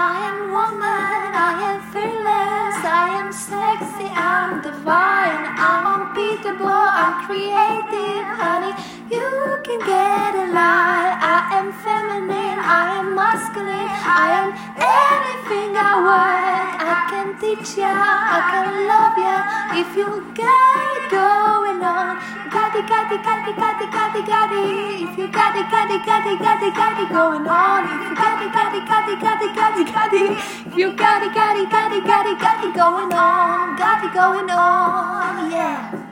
I am woman, I am fearless, I am sexy, I'm divine, I'm unbeatable, I'm creative, honey. You can get a lie. I am feminine, I am masculine, I am anything I want. I can teach ya, I can love ya if you got it going on. Got it, got it, got it, got. If you got it, got it, got it, got going on. If you got it, got it, got it, got. If you got it, got it, got it, got going on. Got it going on, yeah.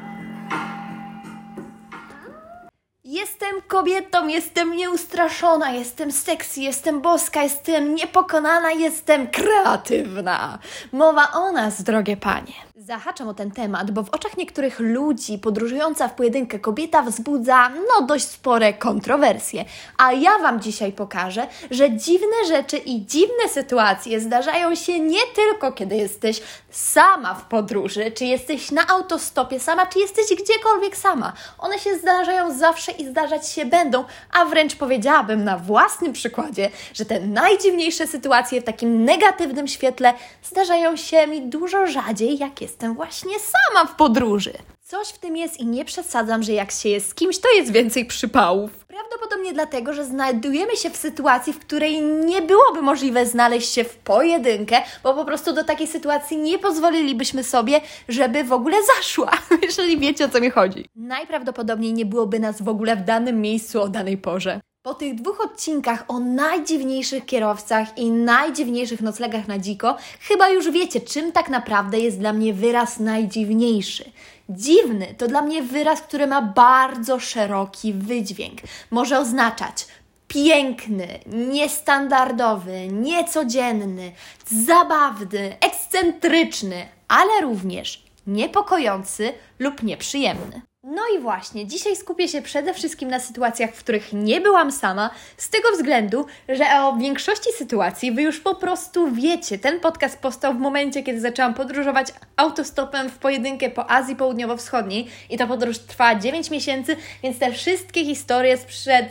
Jestem kobietą, jestem nieustraszona, jestem sexy, jestem boska, jestem niepokonana, jestem kreatywna. Mowa o nas, drogie panie. Zahaczam o ten temat, bo w oczach niektórych ludzi podróżująca w pojedynkę kobieta wzbudza no dość spore kontrowersje. A ja Wam dzisiaj pokażę, że dziwne rzeczy i dziwne sytuacje zdarzają się nie tylko kiedy jesteś sama w podróży, czy jesteś na autostopie sama, czy jesteś gdziekolwiek sama. One się zdarzają zawsze i zdarzać się będą, a wręcz powiedziałabym na własnym przykładzie, że te najdziwniejsze sytuacje w takim negatywnym świetle zdarzają się mi dużo rzadziej, jak jestem właśnie sama w podróży. Coś w tym jest i nie przesadzam, że jak się jest z kimś, to jest więcej przypałów. Prawdopodobnie dlatego, że znajdujemy się w sytuacji, w której nie byłoby możliwe znaleźć się w pojedynkę, bo po prostu do takiej sytuacji nie pozwolilibyśmy sobie, żeby w ogóle zaszła, jeżeli wiecie o co mi chodzi. Najprawdopodobniej nie byłoby nas w ogóle w danym miejscu o danej porze. Po tych dwóch odcinkach o najdziwniejszych kierowcach i najdziwniejszych noclegach na dziko, chyba już wiecie, czym tak naprawdę jest dla mnie wyraz najdziwniejszy. Dziwny to dla mnie wyraz, który ma bardzo szeroki wydźwięk. Może oznaczać piękny, niestandardowy, niecodzienny, zabawny, ekscentryczny, ale również niepokojący lub nieprzyjemny. No i właśnie, dzisiaj skupię się przede wszystkim na sytuacjach, w których nie byłam sama, z tego względu, że o większości sytuacji Wy już po prostu wiecie. Ten podcast powstał w momencie, kiedy zaczęłam podróżować autostopem w pojedynkę po Azji Południowo-Wschodniej i ta podróż trwa 9 miesięcy, więc te wszystkie historie sprzed,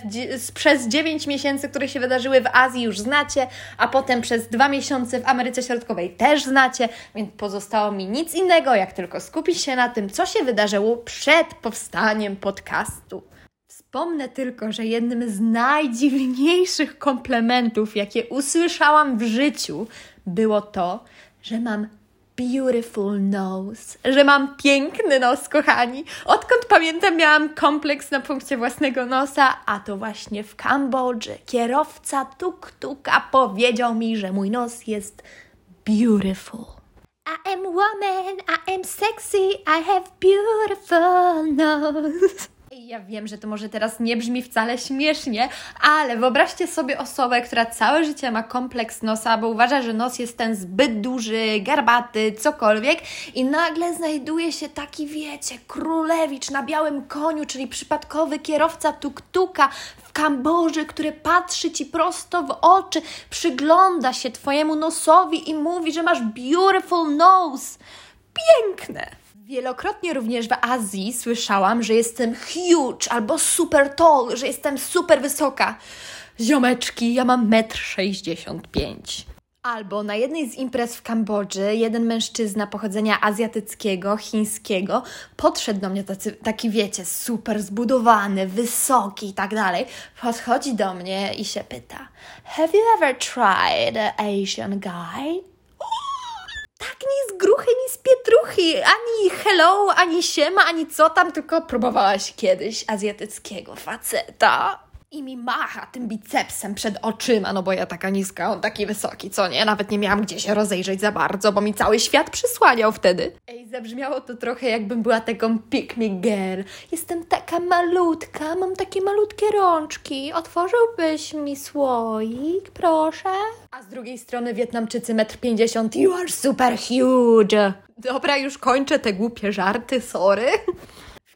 przez 9 miesięcy, które się wydarzyły w Azji już znacie, a potem przez 2 miesiące w Ameryce Środkowej też znacie, więc pozostało mi nic innego, jak tylko skupić się na tym, co się wydarzyło przed powstaniem podcastu. Wspomnę tylko, że jednym z najdziwniejszych komplementów, jakie usłyszałam w życiu, było to, że mam beautiful nose, że mam piękny nos, kochani. Odkąd pamiętam, miałam kompleks na punkcie własnego nosa, a to właśnie w Kambodży kierowca tuk-tuka powiedział mi, że mój nos jest beautiful. I am woman, I am sexy, I have beautiful nose. Ja wiem, że to może teraz nie brzmi wcale śmiesznie, ale wyobraźcie sobie osobę, która całe życie ma kompleks nosa, bo uważa, że nos jest ten zbyt duży, garbaty, cokolwiek i nagle znajduje się taki, wiecie, królewicz na białym koniu, czyli przypadkowy kierowca tuk-tuka w Kambodży, który patrzy Ci prosto w oczy, przygląda się Twojemu nosowi i mówi, że masz beautiful nose. Piękne! Wielokrotnie również w Azji słyszałam, że jestem huge albo super tall, że jestem super wysoka. Ziomeczki, ja mam 1,65 m. Albo na jednej z imprez w Kambodży jeden mężczyzna pochodzenia azjatyckiego, chińskiego, podszedł do mnie tacy, taki, wiecie, super zbudowany, wysoki i tak dalej. Podchodzi do mnie i się pyta: Have you ever tried an Asian guy? tak nie z gruchy, ni z pietruchy, ani hello, ani siema, ani co tam, tylko próbowałaś kiedyś azjatyckiego faceta i mi macha tym bicepsem przed oczyma, no bo ja taka niska, on taki wysoki, co nie? Nawet nie miałam gdzie się rozejrzeć za bardzo, bo mi cały świat przysłaniał wtedy. Ej, zabrzmiało to trochę jakbym była taką pick me girl. Jestem taka malutka, mam takie malutkie rączki. Otworzyłbyś mi słoik, proszę? A z drugiej strony Wietnamczycy 1,50 m, you are super huge. Dobra, już kończę te głupie żarty, sorry.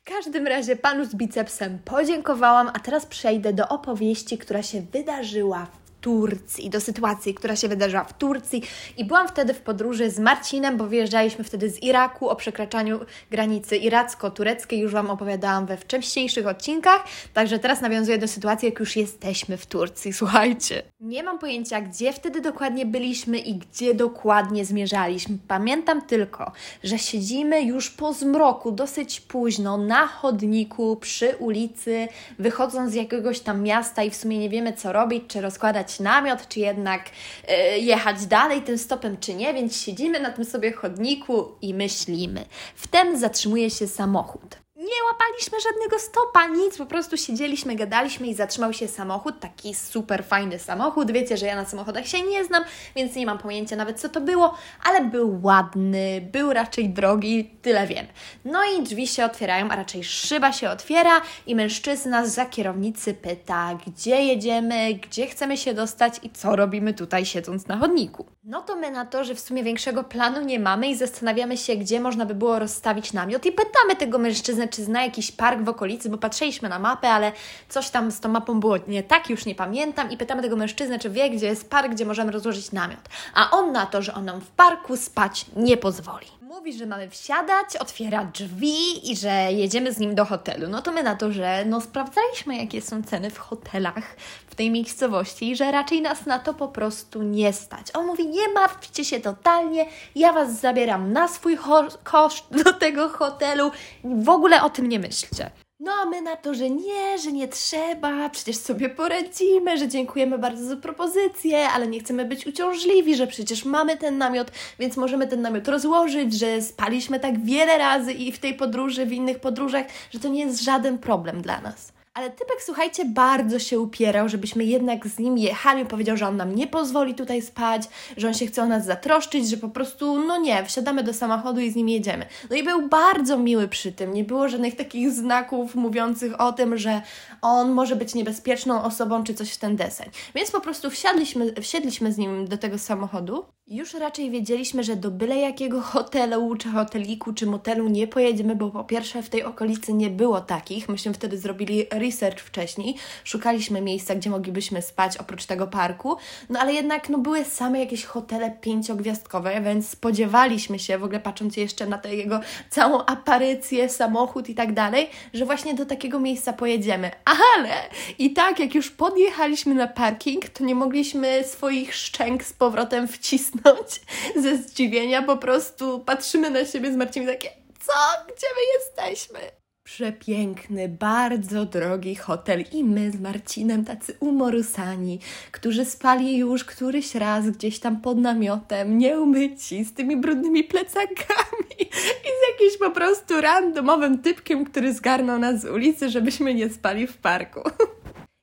W każdym razie panu z bicepsem podziękowałam, a teraz przejdę do opowieści, która się wydarzyła Turcji, do sytuacji, która się wydarzyła w Turcji. I byłam wtedy w podróży z Marcinem, bo wyjeżdżaliśmy wtedy z Iraku o przekraczaniu granicy iracko-tureckiej. Już Wam opowiadałam we wcześniejszych odcinkach. Także teraz nawiązuję do sytuacji, jak już jesteśmy w Turcji. Słuchajcie. Nie mam pojęcia, gdzie wtedy dokładnie byliśmy i gdzie dokładnie zmierzaliśmy. Pamiętam tylko, że siedzimy już po zmroku, dosyć późno, na chodniku przy ulicy, wychodząc z jakiegoś tam miasta i w sumie nie wiemy, co robić, czy rozkładać namiot, czy jednak e, jechać dalej tym stopem, czy nie, więc siedzimy na tym sobie chodniku i myślimy. Wtem zatrzymuje się samochód nie łapaliśmy żadnego stopa, nic, po prostu siedzieliśmy, gadaliśmy i zatrzymał się samochód, taki super fajny samochód. Wiecie, że ja na samochodach się nie znam, więc nie mam pojęcia nawet co to było, ale był ładny, był raczej drogi, tyle wiem. No i drzwi się otwierają, a raczej szyba się otwiera i mężczyzna za kierownicy pyta, gdzie jedziemy, gdzie chcemy się dostać i co robimy tutaj siedząc na chodniku. No to my na to, że w sumie większego planu nie mamy i zastanawiamy się, gdzie można by było rozstawić namiot i pytamy tego mężczyznę, czy zna jakiś park w okolicy, bo patrzyliśmy na mapę, ale coś tam z tą mapą było nie tak, już nie pamiętam i pytamy tego mężczyznę, czy wie, gdzie jest park, gdzie możemy rozłożyć namiot. A on na to, że on nam w parku spać nie pozwoli. Mówi, że mamy wsiadać, otwiera drzwi i że jedziemy z nim do hotelu. No to my na to, że no sprawdzaliśmy, jakie są ceny w hotelach w tej miejscowości i że raczej nas na to po prostu nie stać. On mówi, nie martwcie się totalnie, ja Was zabieram na swój koszt do tego hotelu, w ogóle o tym nie myślcie. No a my na to, że nie, że nie trzeba, przecież sobie poradzimy, że dziękujemy bardzo za propozycję, ale nie chcemy być uciążliwi, że przecież mamy ten namiot, więc możemy ten namiot rozłożyć, że spaliśmy tak wiele razy i w tej podróży, w innych podróżach, że to nie jest żaden problem dla nas. Ale typek, słuchajcie, bardzo się upierał, żebyśmy jednak z nim jechali. Powiedział, że on nam nie pozwoli tutaj spać, że on się chce o nas zatroszczyć, że po prostu, no nie, wsiadamy do samochodu i z nim jedziemy. No i był bardzo miły przy tym. Nie było żadnych takich znaków mówiących o tym, że on może być niebezpieczną osobą czy coś w ten deseń. Więc po prostu wsiadliśmy, wsiedliśmy z nim do tego samochodu już raczej wiedzieliśmy, że do byle jakiego hotelu, czy hoteliku, czy motelu nie pojedziemy, bo po pierwsze w tej okolicy nie było takich. Myśmy wtedy zrobili research wcześniej, szukaliśmy miejsca, gdzie moglibyśmy spać oprócz tego parku, no ale jednak no, były same jakieś hotele pięciogwiazdkowe, więc spodziewaliśmy się, w ogóle patrząc jeszcze na tę jego całą aparycję, samochód i tak dalej, że właśnie do takiego miejsca pojedziemy. Ale i tak, jak już podjechaliśmy na parking, to nie mogliśmy swoich szczęk z powrotem wcisnąć ze zdziwienia. Po prostu patrzymy na siebie z Marcinem takie, co? Gdzie my jesteśmy? Przepiękny, bardzo drogi hotel i my z Marcinem tacy umorusani, którzy spali już któryś raz gdzieś tam pod namiotem, nieumyci, z tymi brudnymi plecakami i z jakimś po prostu randomowym typkiem, który zgarnął nas z ulicy, żebyśmy nie spali w parku.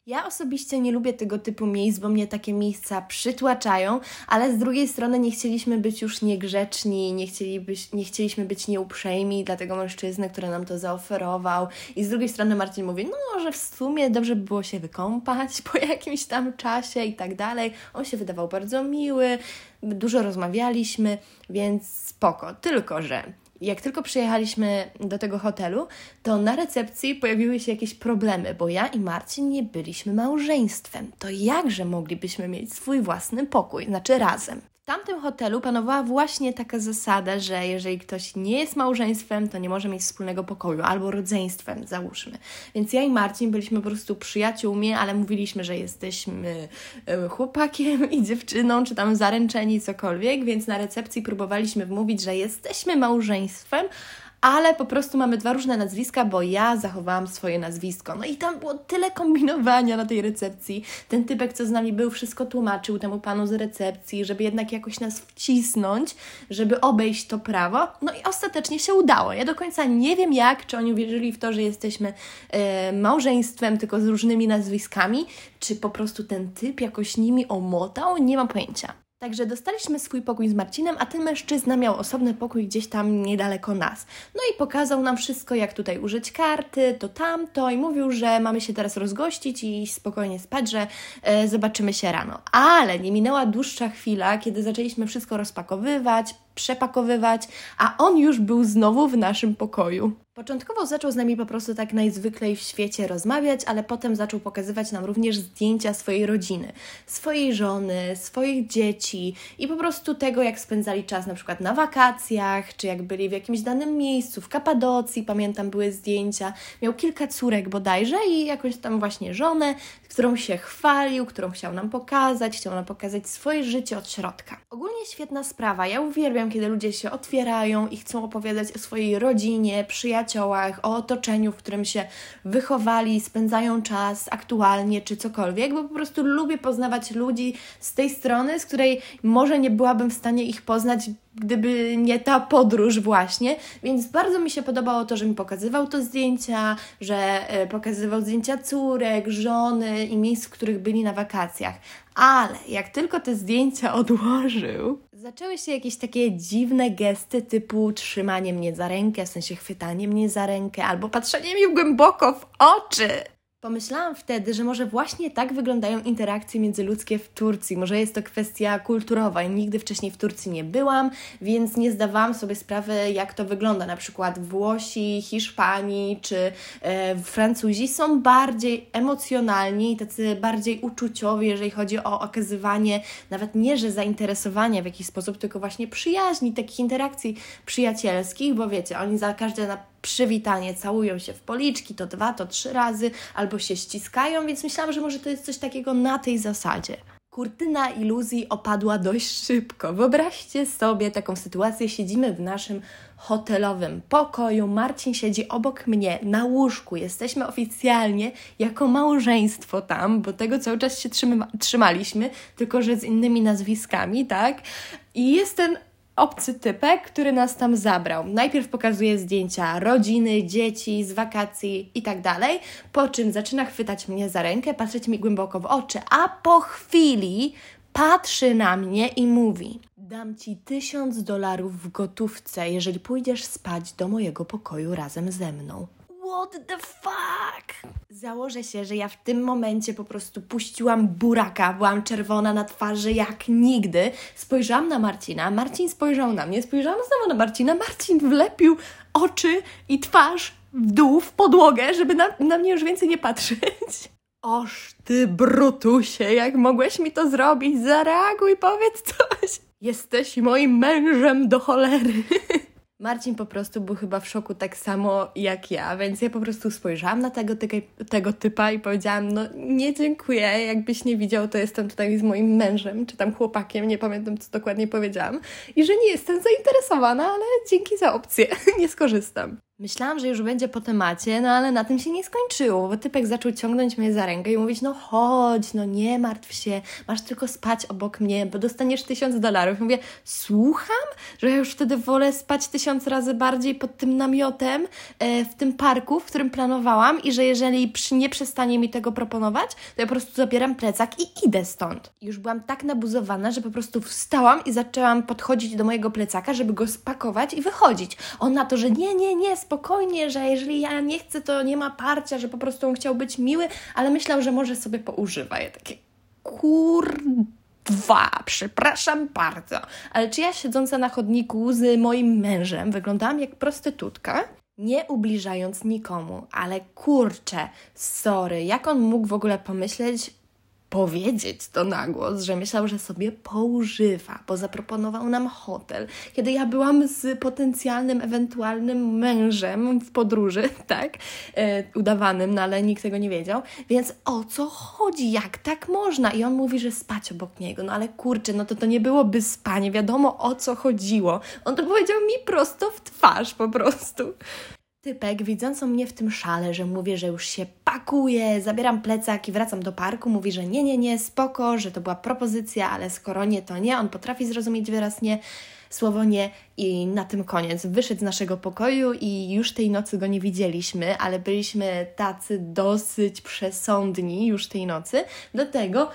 Ja osobiście nie lubię tego typu miejsc, bo mnie takie miejsca przytłaczają, ale z drugiej strony nie chcieliśmy być już niegrzeczni, nie, nie chcieliśmy być nieuprzejmi dla tego mężczyzny, który nam to zaoferował. I z drugiej strony Marcin mówi, no, że w sumie dobrze by było się wykąpać po jakimś tam czasie i tak dalej. On się wydawał bardzo miły, dużo rozmawialiśmy, więc spoko. Tylko, że jak tylko przyjechaliśmy do tego hotelu, to na recepcji pojawiły się jakieś problemy, bo ja i Marcin nie byliśmy małżeństwem. To jakże moglibyśmy mieć swój własny pokój, znaczy razem? W tamtym hotelu panowała właśnie taka zasada, że jeżeli ktoś nie jest małżeństwem, to nie może mieć wspólnego pokoju, albo rodzeństwem, załóżmy. Więc ja i Marcin byliśmy po prostu przyjaciółmi, ale mówiliśmy, że jesteśmy e, chłopakiem i dziewczyną, czy tam zaręczeni, cokolwiek, więc na recepcji próbowaliśmy wmówić, że jesteśmy małżeństwem, ale po prostu mamy dwa różne nazwiska, bo ja zachowałam swoje nazwisko. No i tam było tyle kombinowania na tej recepcji. Ten typek, co z nami był, wszystko tłumaczył temu panu z recepcji, żeby jednak jakoś nas wcisnąć, żeby obejść to prawo. No i ostatecznie się udało. Ja do końca nie wiem jak, czy oni uwierzyli w to, że jesteśmy e, małżeństwem, tylko z różnymi nazwiskami, czy po prostu ten typ jakoś nimi omotał, nie mam pojęcia. Także dostaliśmy swój pokój z Marcinem, a ten mężczyzna miał osobny pokój gdzieś tam niedaleko nas. No i pokazał nam wszystko, jak tutaj użyć karty, to tamto i mówił, że mamy się teraz rozgościć i spokojnie spać, że e, zobaczymy się rano. Ale nie minęła dłuższa chwila, kiedy zaczęliśmy wszystko rozpakowywać, przepakowywać, a on już był znowu w naszym pokoju. Początkowo zaczął z nami po prostu tak najzwyklej w świecie rozmawiać, ale potem zaczął pokazywać nam również zdjęcia swojej rodziny, swojej żony, swoich dzieci i po prostu tego, jak spędzali czas na przykład na wakacjach, czy jak byli w jakimś danym miejscu, w Kapadocji, pamiętam, były zdjęcia. Miał kilka córek bodajże i jakąś tam właśnie żonę, którą się chwalił, którą chciał nam pokazać, chciał nam pokazać swoje życie od środka. Ogólnie świetna sprawa. Ja uwielbiam, kiedy ludzie się otwierają i chcą opowiadać o swojej rodzinie, przyjaciołach, o otoczeniu, w którym się wychowali, spędzają czas aktualnie czy cokolwiek, bo po prostu lubię poznawać ludzi z tej strony, z której może nie byłabym w stanie ich poznać gdyby nie ta podróż właśnie, więc bardzo mi się podobało to, że mi pokazywał to zdjęcia, że e, pokazywał zdjęcia córek, żony i miejsc, w których byli na wakacjach. Ale jak tylko te zdjęcia odłożył, zaczęły się jakieś takie dziwne gesty typu trzymanie mnie za rękę, w sensie chwytanie mnie za rękę albo patrzenie mi głęboko w oczy. Pomyślałam wtedy, że może właśnie tak wyglądają interakcje międzyludzkie w Turcji. Może jest to kwestia kulturowa. Nigdy wcześniej w Turcji nie byłam, więc nie zdawałam sobie sprawy, jak to wygląda. Na przykład Włosi, Hiszpanii czy e, Francuzi są bardziej emocjonalni i tacy bardziej uczuciowi, jeżeli chodzi o okazywanie nawet nie, że zainteresowania w jakiś sposób, tylko właśnie przyjaźni, takich interakcji przyjacielskich, bo wiecie, oni za każde na przywitanie, całują się w policzki, to dwa, to trzy razy, albo się ściskają, więc myślałam, że może to jest coś takiego na tej zasadzie. Kurtyna iluzji opadła dość szybko. Wyobraźcie sobie taką sytuację: siedzimy w naszym hotelowym pokoju, Marcin siedzi obok mnie na łóżku. Jesteśmy oficjalnie jako małżeństwo tam, bo tego cały czas się trzyma, trzymaliśmy, tylko że z innymi nazwiskami, tak? I jest ten obcy typek, który nas tam zabrał. Najpierw pokazuje zdjęcia rodziny, dzieci, z wakacji i tak dalej, po czym zaczyna chwytać mnie za rękę, patrzeć mi głęboko w oczy, a po chwili patrzy na mnie i mówi: Dam ci tysiąc dolarów w gotówce, jeżeli pójdziesz spać do mojego pokoju razem ze mną. What the fuck? Założę się, że ja w tym momencie po prostu puściłam buraka, byłam czerwona na twarzy jak nigdy. Spojrzałam na Marcina, Marcin spojrzał na mnie, spojrzałam znowu na Marcina, Marcin wlepił oczy i twarz w dół, w podłogę, żeby na, na mnie już więcej nie patrzeć. Oż ty brutusie, jak mogłeś mi to zrobić? Zareaguj, powiedz coś. Jesteś moim mężem do cholery. Marcin po prostu był chyba w szoku tak samo jak ja, więc ja po prostu spojrzałam na tego, tego, tego typa i powiedziałam, no nie dziękuję, jakbyś nie widział, to jestem tutaj z moim mężem, czy tam chłopakiem, nie pamiętam co dokładnie powiedziałam, i że nie jestem zainteresowana, ale dzięki za opcję, nie skorzystam. Myślałam, że już będzie po temacie, no ale na tym się nie skończyło, bo typek zaczął ciągnąć mnie za rękę i mówić, no chodź, no nie martw się, masz tylko spać obok mnie, bo dostaniesz tysiąc dolarów. mówię, słucham? Że ja już wtedy wolę spać tysiąc razy bardziej pod tym namiotem e, w tym parku, w którym planowałam i że jeżeli przy, nie przestanie mi tego proponować, to ja po prostu zabieram plecak i idę stąd. Już byłam tak nabuzowana, że po prostu wstałam i zaczęłam podchodzić do mojego plecaka, żeby go spakować i wychodzić. On na to, że nie, nie, nie, spokojnie, że jeżeli ja nie chcę, to nie ma parcia, że po prostu on chciał być miły, ale myślał, że może sobie poużywa. Ja takie kurwa, przepraszam bardzo. Ale czy ja siedząca na chodniku z moim mężem wyglądałam jak prostytutka? Nie ubliżając nikomu, ale kurczę, sorry, jak on mógł w ogóle pomyśleć, powiedzieć to na głos, że myślał, że sobie poużywa, bo zaproponował nam hotel. Kiedy ja byłam z potencjalnym, ewentualnym mężem w podróży, tak, e, udawanym, no ale nikt tego nie wiedział, więc o co chodzi, jak tak można? I on mówi, że spać obok niego, no ale kurczę, no to to nie byłoby spanie, wiadomo o co chodziło. On to powiedział mi prosto w twarz po prostu. Typek, widząc mnie w tym szale, że mówię, że już się pakuję, zabieram plecak i wracam do parku, mówi, że nie, nie, nie, spoko, że to była propozycja, ale skoro nie, to nie. On potrafi zrozumieć wyraz nie, słowo nie i na tym koniec. Wyszedł z naszego pokoju i już tej nocy go nie widzieliśmy, ale byliśmy tacy dosyć przesądni już tej nocy. Do tego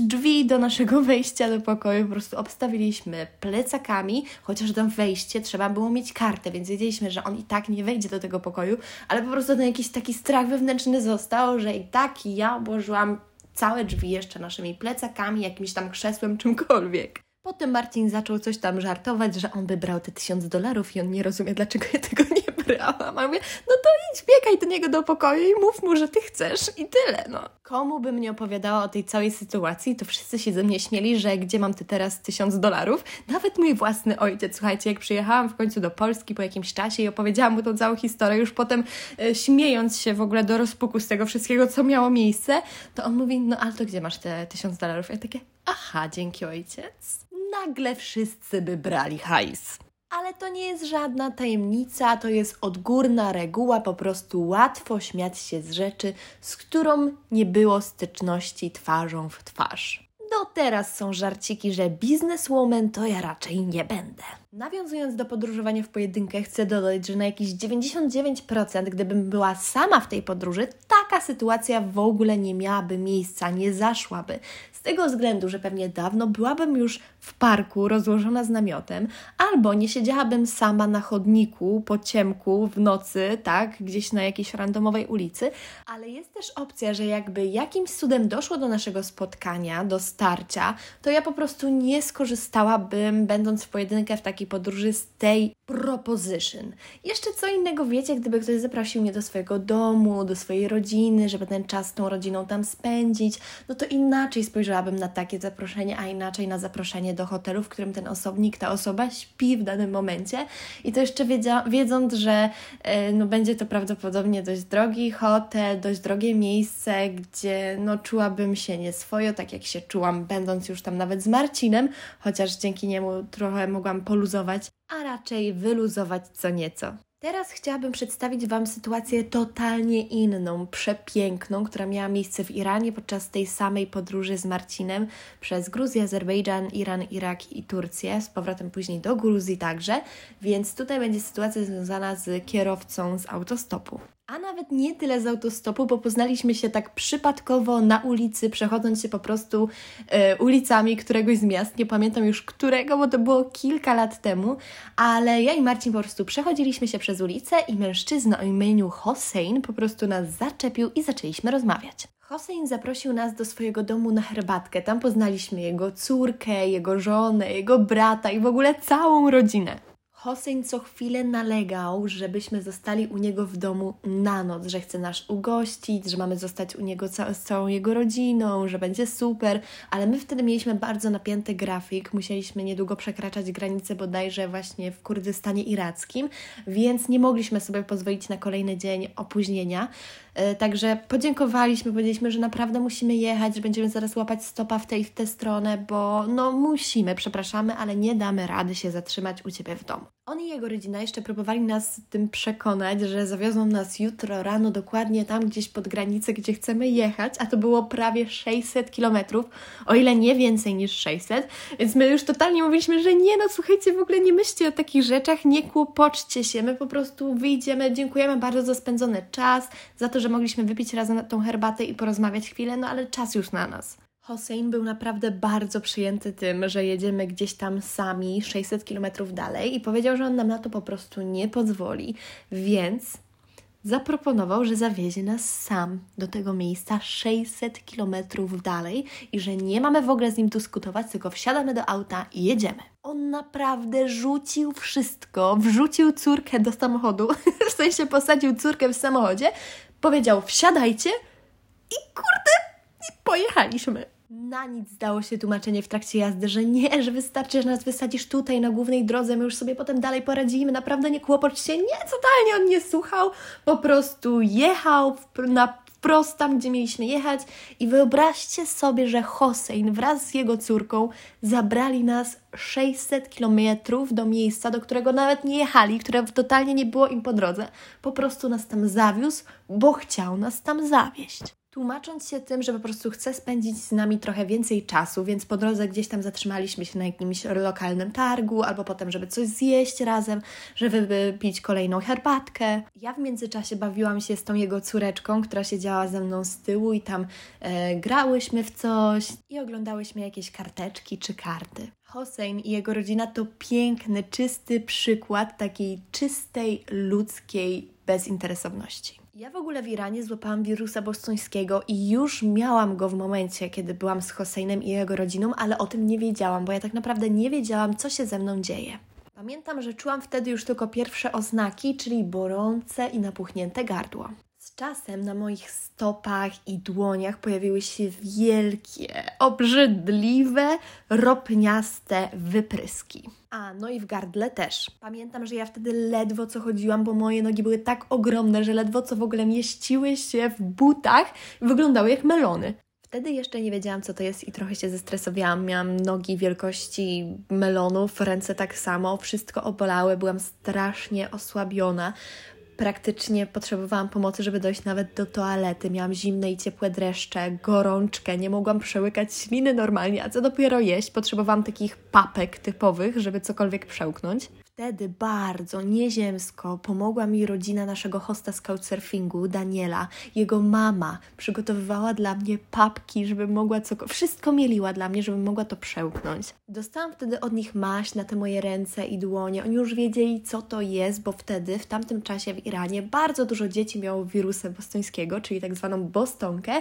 drzwi do naszego wejścia do pokoju po prostu obstawiliśmy plecakami, chociaż do wejście trzeba było mieć kartę, więc wiedzieliśmy, że on i tak nie wejdzie do tego pokoju, ale po prostu ten jakiś taki strach wewnętrzny został, że i tak ja obłożyłam całe drzwi jeszcze naszymi plecakami, jakimś tam krzesłem, czymkolwiek. Potem Marcin zaczął coś tam żartować, że on by brał te tysiąc dolarów i on nie rozumie, dlaczego ja tego nie brałam. A mówię, no to idź, biegaj do niego do pokoju i mów mu, że ty chcesz i tyle, no. Komu bym nie opowiadała o tej całej sytuacji, to wszyscy się ze mnie śmieli, że gdzie mam ty teraz tysiąc dolarów. Nawet mój własny ojciec, słuchajcie, jak przyjechałam w końcu do Polski po jakimś czasie i opowiedziałam mu tą całą historię, już potem e, śmiejąc się w ogóle do rozpuku z tego wszystkiego, co miało miejsce, to on mówi, no ale to gdzie masz te tysiąc dolarów? Ja takie, aha, dzięki ojciec nagle wszyscy by brali hajs. Ale to nie jest żadna tajemnica, to jest odgórna reguła, po prostu łatwo śmiać się z rzeczy, z którą nie było styczności twarzą w twarz. No teraz są żarciki, że bizneswoman to ja raczej nie będę. Nawiązując do podróżowania w pojedynkę, chcę dodać, że na jakieś 99%, gdybym była sama w tej podróży, taka sytuacja w ogóle nie miałaby miejsca, nie zaszłaby. Tego względu, że pewnie dawno byłabym już w parku rozłożona z namiotem, albo nie siedziałabym sama na chodniku po ciemku w nocy, tak, gdzieś na jakiejś randomowej ulicy, ale jest też opcja, że jakby jakimś cudem doszło do naszego spotkania, do starcia, to ja po prostu nie skorzystałabym, będąc w pojedynkę w takiej podróży, z tej proposition. Jeszcze co innego wiecie, gdyby ktoś zaprosił mnie do swojego domu, do swojej rodziny, żeby ten czas z tą rodziną tam spędzić, no to inaczej spojrzałabym na takie zaproszenie, a inaczej na zaproszenie do hotelu, w którym ten osobnik, ta osoba śpi w danym momencie. I to jeszcze wiedzia, wiedząc, że yy, no, będzie to prawdopodobnie dość drogi hotel, dość drogie miejsce, gdzie no, czułabym się nieswojo, tak jak się czułam, będąc już tam nawet z Marcinem, chociaż dzięki niemu trochę mogłam poluzować a raczej wyluzować co nieco. Teraz chciałabym przedstawić Wam sytuację totalnie inną, przepiękną, która miała miejsce w Iranie podczas tej samej podróży z Marcinem przez Gruzję, Azerbejdżan, Iran, Irak i Turcję, z powrotem później do Gruzji także, więc tutaj będzie sytuacja związana z kierowcą z autostopu. A nawet nie tyle z autostopu, bo poznaliśmy się tak przypadkowo na ulicy, przechodząc się po prostu e, ulicami któregoś z miast. Nie pamiętam już którego, bo to było kilka lat temu, ale ja i Marcin po prostu przechodziliśmy się przez ulicę i mężczyzna o imieniu Hossein po prostu nas zaczepił i zaczęliśmy rozmawiać. Hossein zaprosił nas do swojego domu na herbatkę. Tam poznaliśmy jego córkę, jego żonę, jego brata i w ogóle całą rodzinę. Hossein co chwilę nalegał, żebyśmy zostali u niego w domu na noc, że chce nas ugościć, że mamy zostać u niego ca z całą jego rodziną, że będzie super, ale my wtedy mieliśmy bardzo napięty grafik, musieliśmy niedługo przekraczać granicę bodajże właśnie w Kurdystanie irackim, więc nie mogliśmy sobie pozwolić na kolejny dzień opóźnienia. E, także podziękowaliśmy, powiedzieliśmy, że naprawdę musimy jechać, że będziemy zaraz łapać stopa w tę w tę stronę, bo no musimy, przepraszamy, ale nie damy rady się zatrzymać u Ciebie w domu. On i jego rodzina jeszcze próbowali nas tym przekonać, że zawiozą nas jutro rano dokładnie tam gdzieś pod granicę, gdzie chcemy jechać, a to było prawie 600 kilometrów, o ile nie więcej niż 600, więc my już totalnie mówiliśmy, że nie, no słuchajcie, w ogóle nie myślcie o takich rzeczach, nie kłopoczcie się, my po prostu wyjdziemy, dziękujemy bardzo za spędzony czas, za to, że mogliśmy wypić razem tą herbatę i porozmawiać chwilę, no ale czas już na nas. Hossein był naprawdę bardzo przyjęty tym, że jedziemy gdzieś tam sami 600 km dalej i powiedział, że on nam na to po prostu nie pozwoli, więc zaproponował, że zawiezie nas sam do tego miejsca 600 km dalej i że nie mamy w ogóle z nim dyskutować, tylko wsiadamy do auta i jedziemy. On naprawdę rzucił wszystko, wrzucił córkę do samochodu, w sensie posadził córkę w samochodzie, powiedział wsiadajcie i kurde, i pojechaliśmy. Na nic zdało się tłumaczenie w trakcie jazdy, że nie, że wystarczy, że nas wysadzisz tutaj na głównej drodze, my już sobie potem dalej poradzimy, naprawdę nie kłopocz się. Nie, totalnie on nie słuchał, po prostu jechał na wprost tam, gdzie mieliśmy jechać i wyobraźcie sobie, że Hossein wraz z jego córką zabrali nas 600 kilometrów do miejsca, do którego nawet nie jechali, które totalnie nie było im po drodze. Po prostu nas tam zawiózł, bo chciał nas tam zawieść tłumacząc się tym, że po prostu chce spędzić z nami trochę więcej czasu, więc po drodze gdzieś tam zatrzymaliśmy się na jakimś lokalnym targu, albo potem, żeby coś zjeść razem, żeby pić kolejną herbatkę. Ja w międzyczasie bawiłam się z tą jego córeczką, która siedziała ze mną z tyłu i tam e, grałyśmy w coś i oglądałyśmy jakieś karteczki czy karty. Hossein i jego rodzina to piękny, czysty przykład takiej czystej, ludzkiej bezinteresowności. Ja w ogóle w Iranie złapałam wirusa bostońskiego i już miałam go w momencie, kiedy byłam z Hosseinem i jego rodziną, ale o tym nie wiedziałam, bo ja tak naprawdę nie wiedziałam, co się ze mną dzieje. Pamiętam, że czułam wtedy już tylko pierwsze oznaki, czyli bolące i napuchnięte gardło. Z czasem na moich stopach i dłoniach pojawiły się wielkie, obrzydliwe, ropniaste wypryski. A, no i w gardle też. Pamiętam, że ja wtedy ledwo co chodziłam, bo moje nogi były tak ogromne, że ledwo co w ogóle mieściły się w butach i wyglądały jak melony. Wtedy jeszcze nie wiedziałam, co to jest i trochę się zestresowałam. Miałam nogi wielkości melonów, ręce tak samo, wszystko obolały, byłam strasznie osłabiona praktycznie potrzebowałam pomocy, żeby dojść nawet do toalety. Miałam zimne i ciepłe dreszcze, gorączkę, nie mogłam przełykać śliny normalnie, a co dopiero jeść. Potrzebowałam takich papek typowych, żeby cokolwiek przełknąć. Wtedy bardzo nieziemsko pomogła mi rodzina naszego hosta z couchsurfingu, Daniela. Jego mama przygotowywała dla mnie papki, żeby mogła co... Wszystko mieliła dla mnie, żebym mogła to przełknąć. Dostałam wtedy od nich maść na te moje ręce i dłonie. Oni już wiedzieli, co to jest, bo wtedy, w tamtym czasie w Iranie, bardzo dużo dzieci miało wirusa bostońskiego, czyli tak zwaną bostonkę,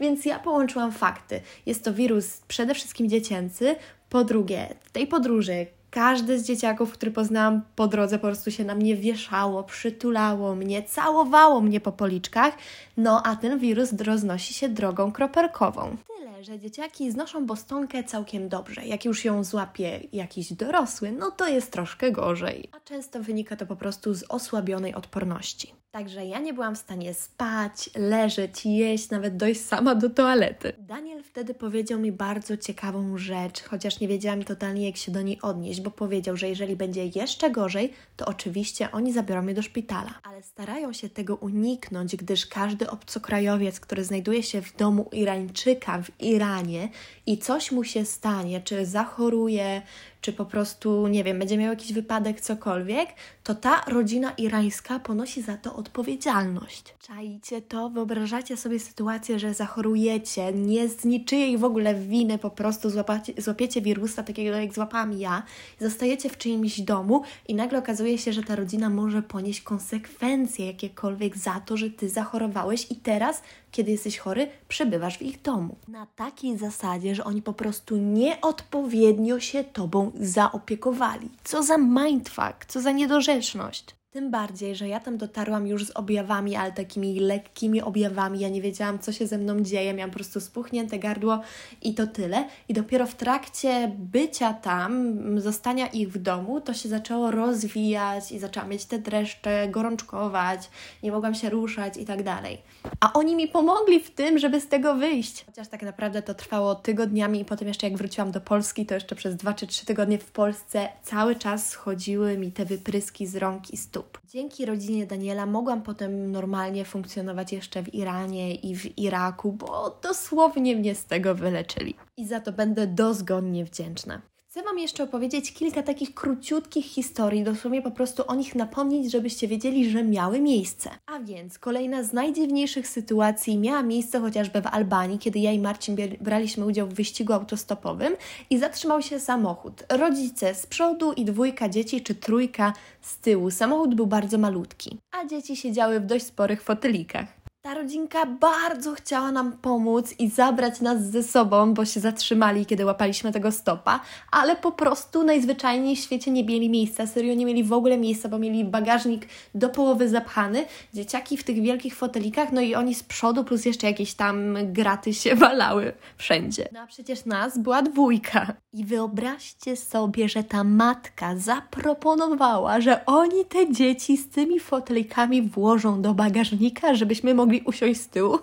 więc ja połączyłam fakty. Jest to wirus przede wszystkim dziecięcy, po drugie, w tej podróży każde z dzieciaków, który poznałam po drodze, po prostu się na mnie wieszało, przytulało mnie, całowało mnie po policzkach. No a ten wirus roznosi się drogą kroperkową. Tyle, że dzieciaki znoszą bostonkę całkiem dobrze. Jak już ją złapie jakiś dorosły, no to jest troszkę gorzej. A często wynika to po prostu z osłabionej odporności. Także ja nie byłam w stanie spać, leżeć, jeść, nawet dojść sama do toalety. Daniel wtedy powiedział mi bardzo ciekawą rzecz, chociaż nie wiedziałam totalnie, jak się do niej odnieść, bo powiedział, że jeżeli będzie jeszcze gorzej, to oczywiście oni zabiorą mnie do szpitala. Ale starają się tego uniknąć, gdyż każdy obcokrajowiec, który znajduje się w domu Irańczyka w Iranie i coś mu się stanie, czy zachoruje, czy po prostu, nie wiem, będzie miał jakiś wypadek, cokolwiek, to ta rodzina irańska ponosi za to odpowiedzialność. Czajcie to, wyobrażacie sobie sytuację, że zachorujecie, nie z niczyjej w ogóle winy, po prostu złapacie, złapiecie wirusa, takiego jak złapałam ja, zostajecie w czyimś domu i nagle okazuje się, że ta rodzina może ponieść konsekwencje jakiekolwiek za to, że ty zachorowałeś i teraz kiedy jesteś chory, przebywasz w ich domu. Na takiej zasadzie, że oni po prostu nieodpowiednio się tobą zaopiekowali. Co za mindfuck, co za niedorzeczność. Tym bardziej, że ja tam dotarłam już z objawami, ale takimi lekkimi objawami. Ja nie wiedziałam, co się ze mną dzieje. Miałam po prostu spuchnięte gardło i to tyle. I dopiero w trakcie bycia tam, zostania ich w domu, to się zaczęło rozwijać i zaczęłam mieć te dreszcze, gorączkować, nie mogłam się ruszać i tak dalej. A oni mi pomogli w tym, żeby z tego wyjść. Chociaż tak naprawdę to trwało tygodniami i potem jeszcze jak wróciłam do Polski, to jeszcze przez dwa czy trzy tygodnie w Polsce cały czas schodziły mi te wypryski z rąk i stóp Dzięki rodzinie Daniela mogłam potem normalnie funkcjonować jeszcze w Iranie i w Iraku, bo dosłownie mnie z tego wyleczyli. I za to będę dozgonnie wdzięczna. Chcę Wam jeszcze opowiedzieć kilka takich króciutkich historii, dosłownie po prostu o nich napomnieć, żebyście wiedzieli, że miały miejsce. A więc kolejna z najdziwniejszych sytuacji miała miejsce chociażby w Albanii, kiedy ja i Marcin braliśmy udział w wyścigu autostopowym i zatrzymał się samochód. Rodzice z przodu i dwójka dzieci czy trójka z tyłu. Samochód był bardzo malutki, a dzieci siedziały w dość sporych fotelikach. Ta rodzinka bardzo chciała nam pomóc i zabrać nas ze sobą, bo się zatrzymali, kiedy łapaliśmy tego stopa, ale po prostu najzwyczajniej w świecie nie mieli miejsca. Serio, nie mieli w ogóle miejsca, bo mieli bagażnik do połowy zapchany, dzieciaki w tych wielkich fotelikach, no i oni z przodu, plus jeszcze jakieś tam graty się walały wszędzie. No a przecież nas była dwójka. I wyobraźcie sobie, że ta matka zaproponowała, że oni te dzieci z tymi fotelikami włożą do bagażnika, żebyśmy mogli mogli usiąść z tyłu.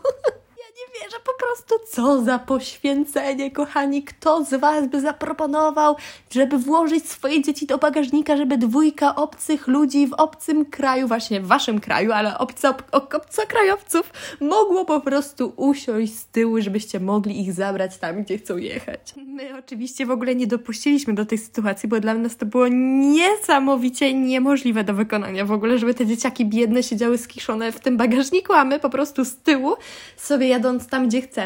ja nie wierzę po prostu, co za poświęcenie, kochani. Kto z Was by zaproponował, żeby włożyć swoje dzieci do bagażnika, żeby dwójka obcych ludzi w obcym kraju, właśnie w Waszym kraju, ale obco, obcokrajowców, mogło po prostu usiąść z tyłu, żebyście mogli ich zabrać tam, gdzie chcą jechać. My oczywiście w ogóle nie dopuściliśmy do tej sytuacji, bo dla nas to było niesamowicie niemożliwe do wykonania w ogóle, żeby te dzieciaki biedne siedziały skiszone w tym bagażniku, a my po prostu z tyłu sobie jadąc tam, gdzie chcemy.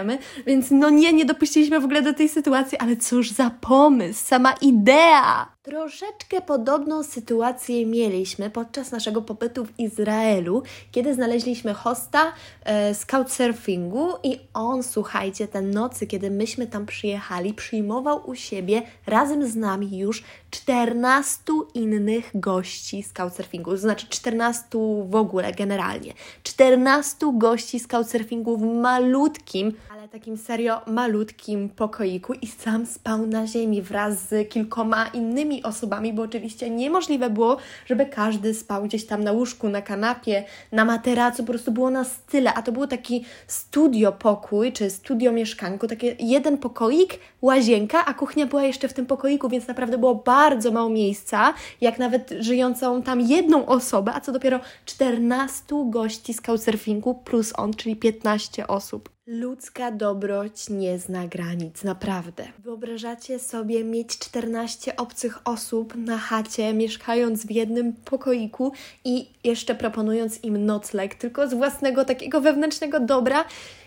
Więc no nie, nie dopuściliśmy w ogóle do tej sytuacji, ale cóż za pomysł, sama idea! Troszeczkę podobną sytuację mieliśmy podczas naszego pobytu w Izraelu, kiedy znaleźliśmy hosta e, z couchsurfingu i on, słuchajcie, te nocy, kiedy myśmy tam przyjechali, przyjmował u siebie razem z nami już 14 innych gości z couchsurfingu, to znaczy 14 w ogóle generalnie. 14 gości z couchsurfingu w malutkim, ale takim serio malutkim pokoiku i sam spał na ziemi wraz z kilkoma innymi osobami, bo oczywiście niemożliwe było, żeby każdy spał gdzieś tam na łóżku, na kanapie, na materacu, po prostu było nas tyle, a to był taki studio pokój, czy studio mieszkanko, takie jeden pokoik, łazienka, a kuchnia była jeszcze w tym pokoiku, więc naprawdę było bardzo mało miejsca, jak nawet żyjącą tam jedną osobę, a co dopiero 14 gości z couchsurfingu plus on, czyli 15 osób. Ludzka dobroć nie zna granic, naprawdę. Wyobrażacie sobie mieć 14 obcych osób na chacie, mieszkając w jednym pokoiku i jeszcze proponując im nocleg, tylko z własnego takiego wewnętrznego dobra?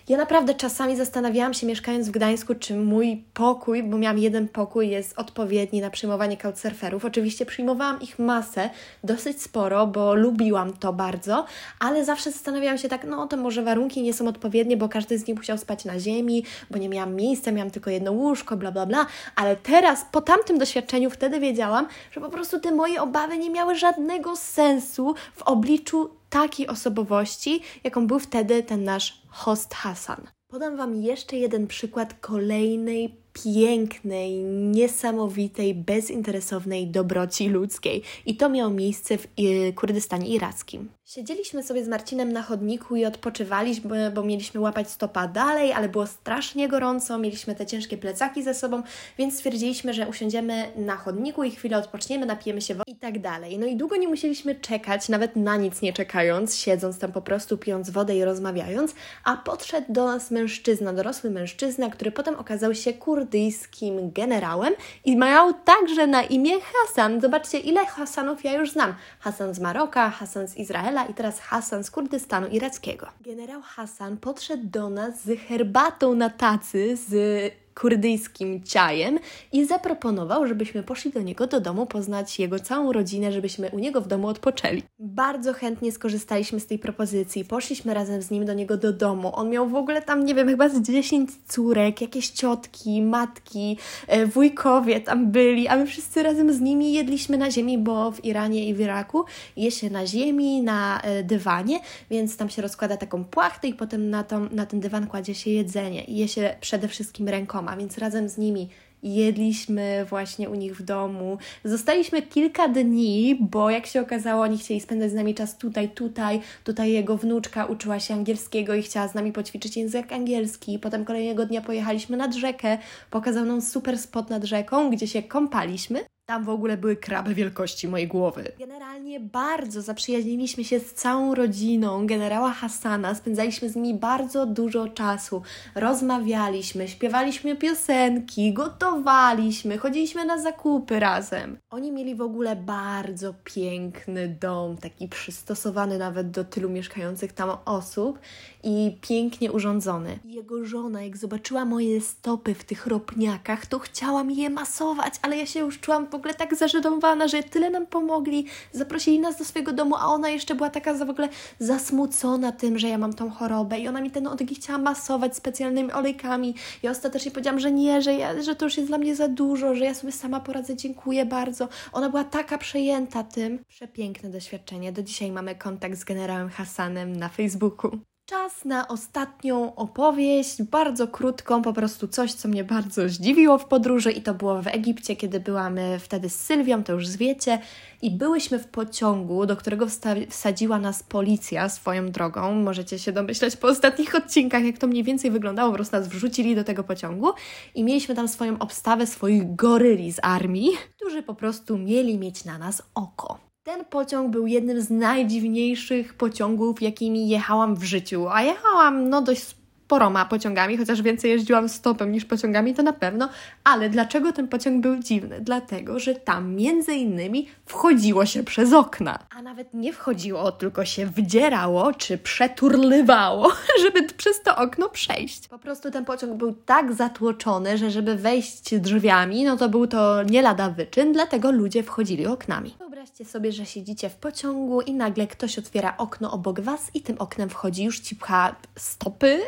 Ja naprawdę czasami zastanawiałam się, mieszkając w Gdańsku, czy mój pokój, bo miałam jeden pokój, jest odpowiedni na przyjmowanie couchsurferów. Oczywiście przyjmowałam ich masę, dosyć sporo, bo lubiłam to bardzo, ale zawsze zastanawiałam się tak, no to może warunki nie są odpowiednie, bo każdy z nich musiał spać na ziemi, bo nie miałam miejsca, miałam tylko jedno łóżko, bla, bla, bla. Ale teraz, po tamtym doświadczeniu, wtedy wiedziałam, że po prostu te moje obawy nie miały żadnego sensu w obliczu takiej osobowości, jaką był wtedy ten nasz host Hasan. Podam Wam jeszcze jeden przykład kolejnej pięknej, niesamowitej, bezinteresownej dobroci ludzkiej. I to miało miejsce w Kurdystanie irackim. Siedzieliśmy sobie z Marcinem na chodniku i odpoczywaliśmy, bo mieliśmy łapać stopa dalej, ale było strasznie gorąco, mieliśmy te ciężkie plecaki ze sobą, więc stwierdziliśmy, że usiądziemy na chodniku i chwilę odpoczniemy, napijemy się wody i tak dalej. No i długo nie musieliśmy czekać, nawet na nic nie czekając, siedząc tam po prostu, pijąc wodę i rozmawiając, a podszedł do nas mężczyzna, dorosły mężczyzna, który potem okazał się kurdyjskim generałem i miał także na imię Hasan. Zobaczcie, ile Hasanów ja już znam. Hasan z Maroka, Hasan z Izraela, i teraz Hasan z Kurdystanu irackiego. Generał Hasan podszedł do nas z herbatą na tacy, z kurdyjskim ciajem i zaproponował, żebyśmy poszli do niego do domu, poznać jego całą rodzinę, żebyśmy u niego w domu odpoczęli. Bardzo chętnie skorzystaliśmy z tej propozycji, poszliśmy razem z nim do niego do domu. On miał w ogóle tam, nie wiem, chyba z 10 córek, jakieś ciotki, matki, e, wujkowie tam byli, a my wszyscy razem z nimi jedliśmy na ziemi, bo w Iranie i w Iraku je się na ziemi, na e, dywanie, więc tam się rozkłada taką płachtę i potem na, tą, na ten dywan kładzie się jedzenie i je się przede wszystkim rękoma a więc razem z nimi jedliśmy właśnie u nich w domu. Zostaliśmy kilka dni, bo jak się okazało, oni chcieli spędzać z nami czas tutaj, tutaj. Tutaj jego wnuczka uczyła się angielskiego i chciała z nami poćwiczyć język angielski. Potem kolejnego dnia pojechaliśmy nad rzekę, pokazał nam super spot nad rzeką, gdzie się kąpaliśmy. Tam w ogóle były kraby wielkości mojej głowy. Generalnie bardzo zaprzyjaźniliśmy się z całą rodziną generała Hassana. Spędzaliśmy z nimi bardzo dużo czasu. Rozmawialiśmy, śpiewaliśmy piosenki, gotowaliśmy, chodziliśmy na zakupy razem. Oni mieli w ogóle bardzo piękny dom, taki przystosowany nawet do tylu mieszkających tam osób i pięknie urządzony. Jego żona, jak zobaczyła moje stopy w tych ropniakach, to chciała mi je masować, ale ja się już czułam ogóle tak zażenowana, że tyle nam pomogli, zaprosili nas do swojego domu, a ona jeszcze była taka w ogóle zasmucona tym, że ja mam tą chorobę i ona mi te nogi chciała masować specjalnymi olejkami. Ja ostatecznie powiedziałam, że nie, że, ja, że to już jest dla mnie za dużo, że ja sobie sama poradzę, dziękuję bardzo. Ona była taka przejęta tym. Przepiękne doświadczenie. Do dzisiaj mamy kontakt z generałem Hassanem na Facebooku. Czas na ostatnią opowieść, bardzo krótką, po prostu coś, co mnie bardzo zdziwiło w podróży i to było w Egipcie, kiedy byłam wtedy z Sylwią, to już zwiecie, i byłyśmy w pociągu, do którego wsadziła nas policja swoją drogą. Możecie się domyśleć po ostatnich odcinkach, jak to mniej więcej wyglądało, po prostu nas wrzucili do tego pociągu i mieliśmy tam swoją obstawę swoich goryli z armii, którzy po prostu mieli mieć na nas oko. Ten pociąg był jednym z najdziwniejszych pociągów, jakimi jechałam w życiu, a jechałam no dość sporoma pociągami, chociaż więcej jeździłam stopem niż pociągami, to na pewno. Ale dlaczego ten pociąg był dziwny? Dlatego, że tam między innymi wchodziło się przez okna. A nawet nie wchodziło, tylko się wdzierało czy przeturlywało, żeby przez to okno przejść. Po prostu ten pociąg był tak zatłoczony, że żeby wejść drzwiami, no to był to nie lada wyczyn, dlatego ludzie wchodzili oknami. Wyobraźcie sobie, że siedzicie w pociągu i nagle ktoś otwiera okno obok Was i tym oknem wchodzi już ci pcha stopy,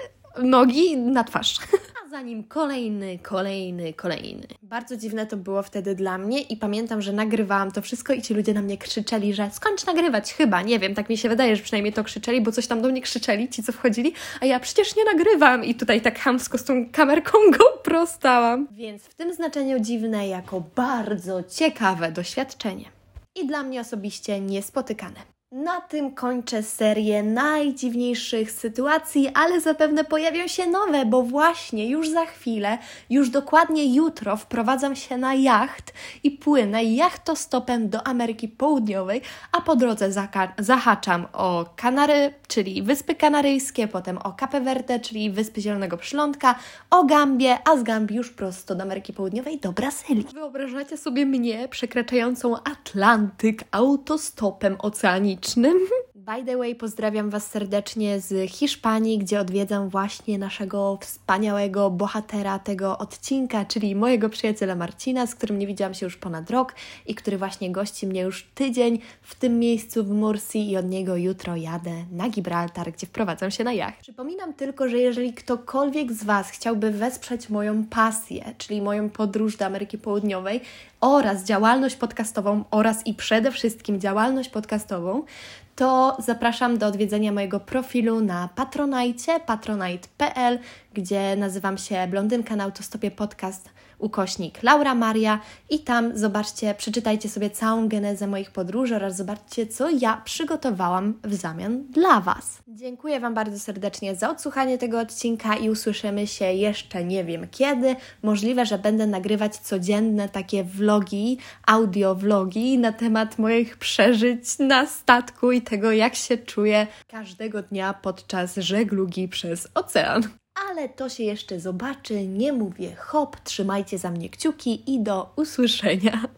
nogi na twarz. A za nim kolejny, kolejny, kolejny. Bardzo dziwne to było wtedy dla mnie i pamiętam, że nagrywałam to wszystko i ci ludzie na mnie krzyczeli, że skończ nagrywać, chyba, nie wiem, tak mi się wydaje, że przynajmniej to krzyczeli, bo coś tam do mnie krzyczeli, ci co wchodzili, a ja przecież nie nagrywam i tutaj tak hamsko z tą kamerką go stałam. Więc w tym znaczeniu dziwne jako bardzo ciekawe doświadczenie. I dla mnie osobiście niespotykane. Na tym kończę serię najdziwniejszych sytuacji, ale zapewne pojawią się nowe, bo właśnie już za chwilę, już dokładnie jutro wprowadzam się na jacht i płynę jachtostopem do Ameryki Południowej, a po drodze zahaczam o Kanary, czyli Wyspy Kanaryjskie, potem o Cape Verde, czyli Wyspy Zielonego Przylądka, o Gambię, a z Gambii już prosto do Ameryki Południowej, do Brazylii. Wyobrażacie sobie mnie przekraczającą Atlantyk autostopem oceanicznym? Liedchen By the way, pozdrawiam Was serdecznie z Hiszpanii, gdzie odwiedzam właśnie naszego wspaniałego bohatera tego odcinka, czyli mojego przyjaciela Marcina, z którym nie widziałam się już ponad rok i który właśnie gości mnie już tydzień w tym miejscu w Mursi i od niego jutro jadę na Gibraltar, gdzie wprowadzam się na jacht. Przypominam tylko, że jeżeli ktokolwiek z Was chciałby wesprzeć moją pasję, czyli moją podróż do Ameryki Południowej, oraz działalność podcastową oraz i przede wszystkim działalność podcastową, to zapraszam do odwiedzenia mojego profilu na Patronite, patronite.pl, gdzie nazywam się Blondynka na autostopie podcast ukośnik Laura Maria i tam zobaczcie, przeczytajcie sobie całą genezę moich podróży oraz zobaczcie, co ja przygotowałam w zamian dla Was. Dziękuję Wam bardzo serdecznie za odsłuchanie tego odcinka i usłyszymy się jeszcze nie wiem kiedy. Możliwe, że będę nagrywać codzienne takie vlogi, audio vlogi na temat moich przeżyć na statku i tego, jak się czuję każdego dnia podczas żeglugi przez ocean ale to się jeszcze zobaczy. Nie mówię hop, trzymajcie za mnie kciuki i do usłyszenia.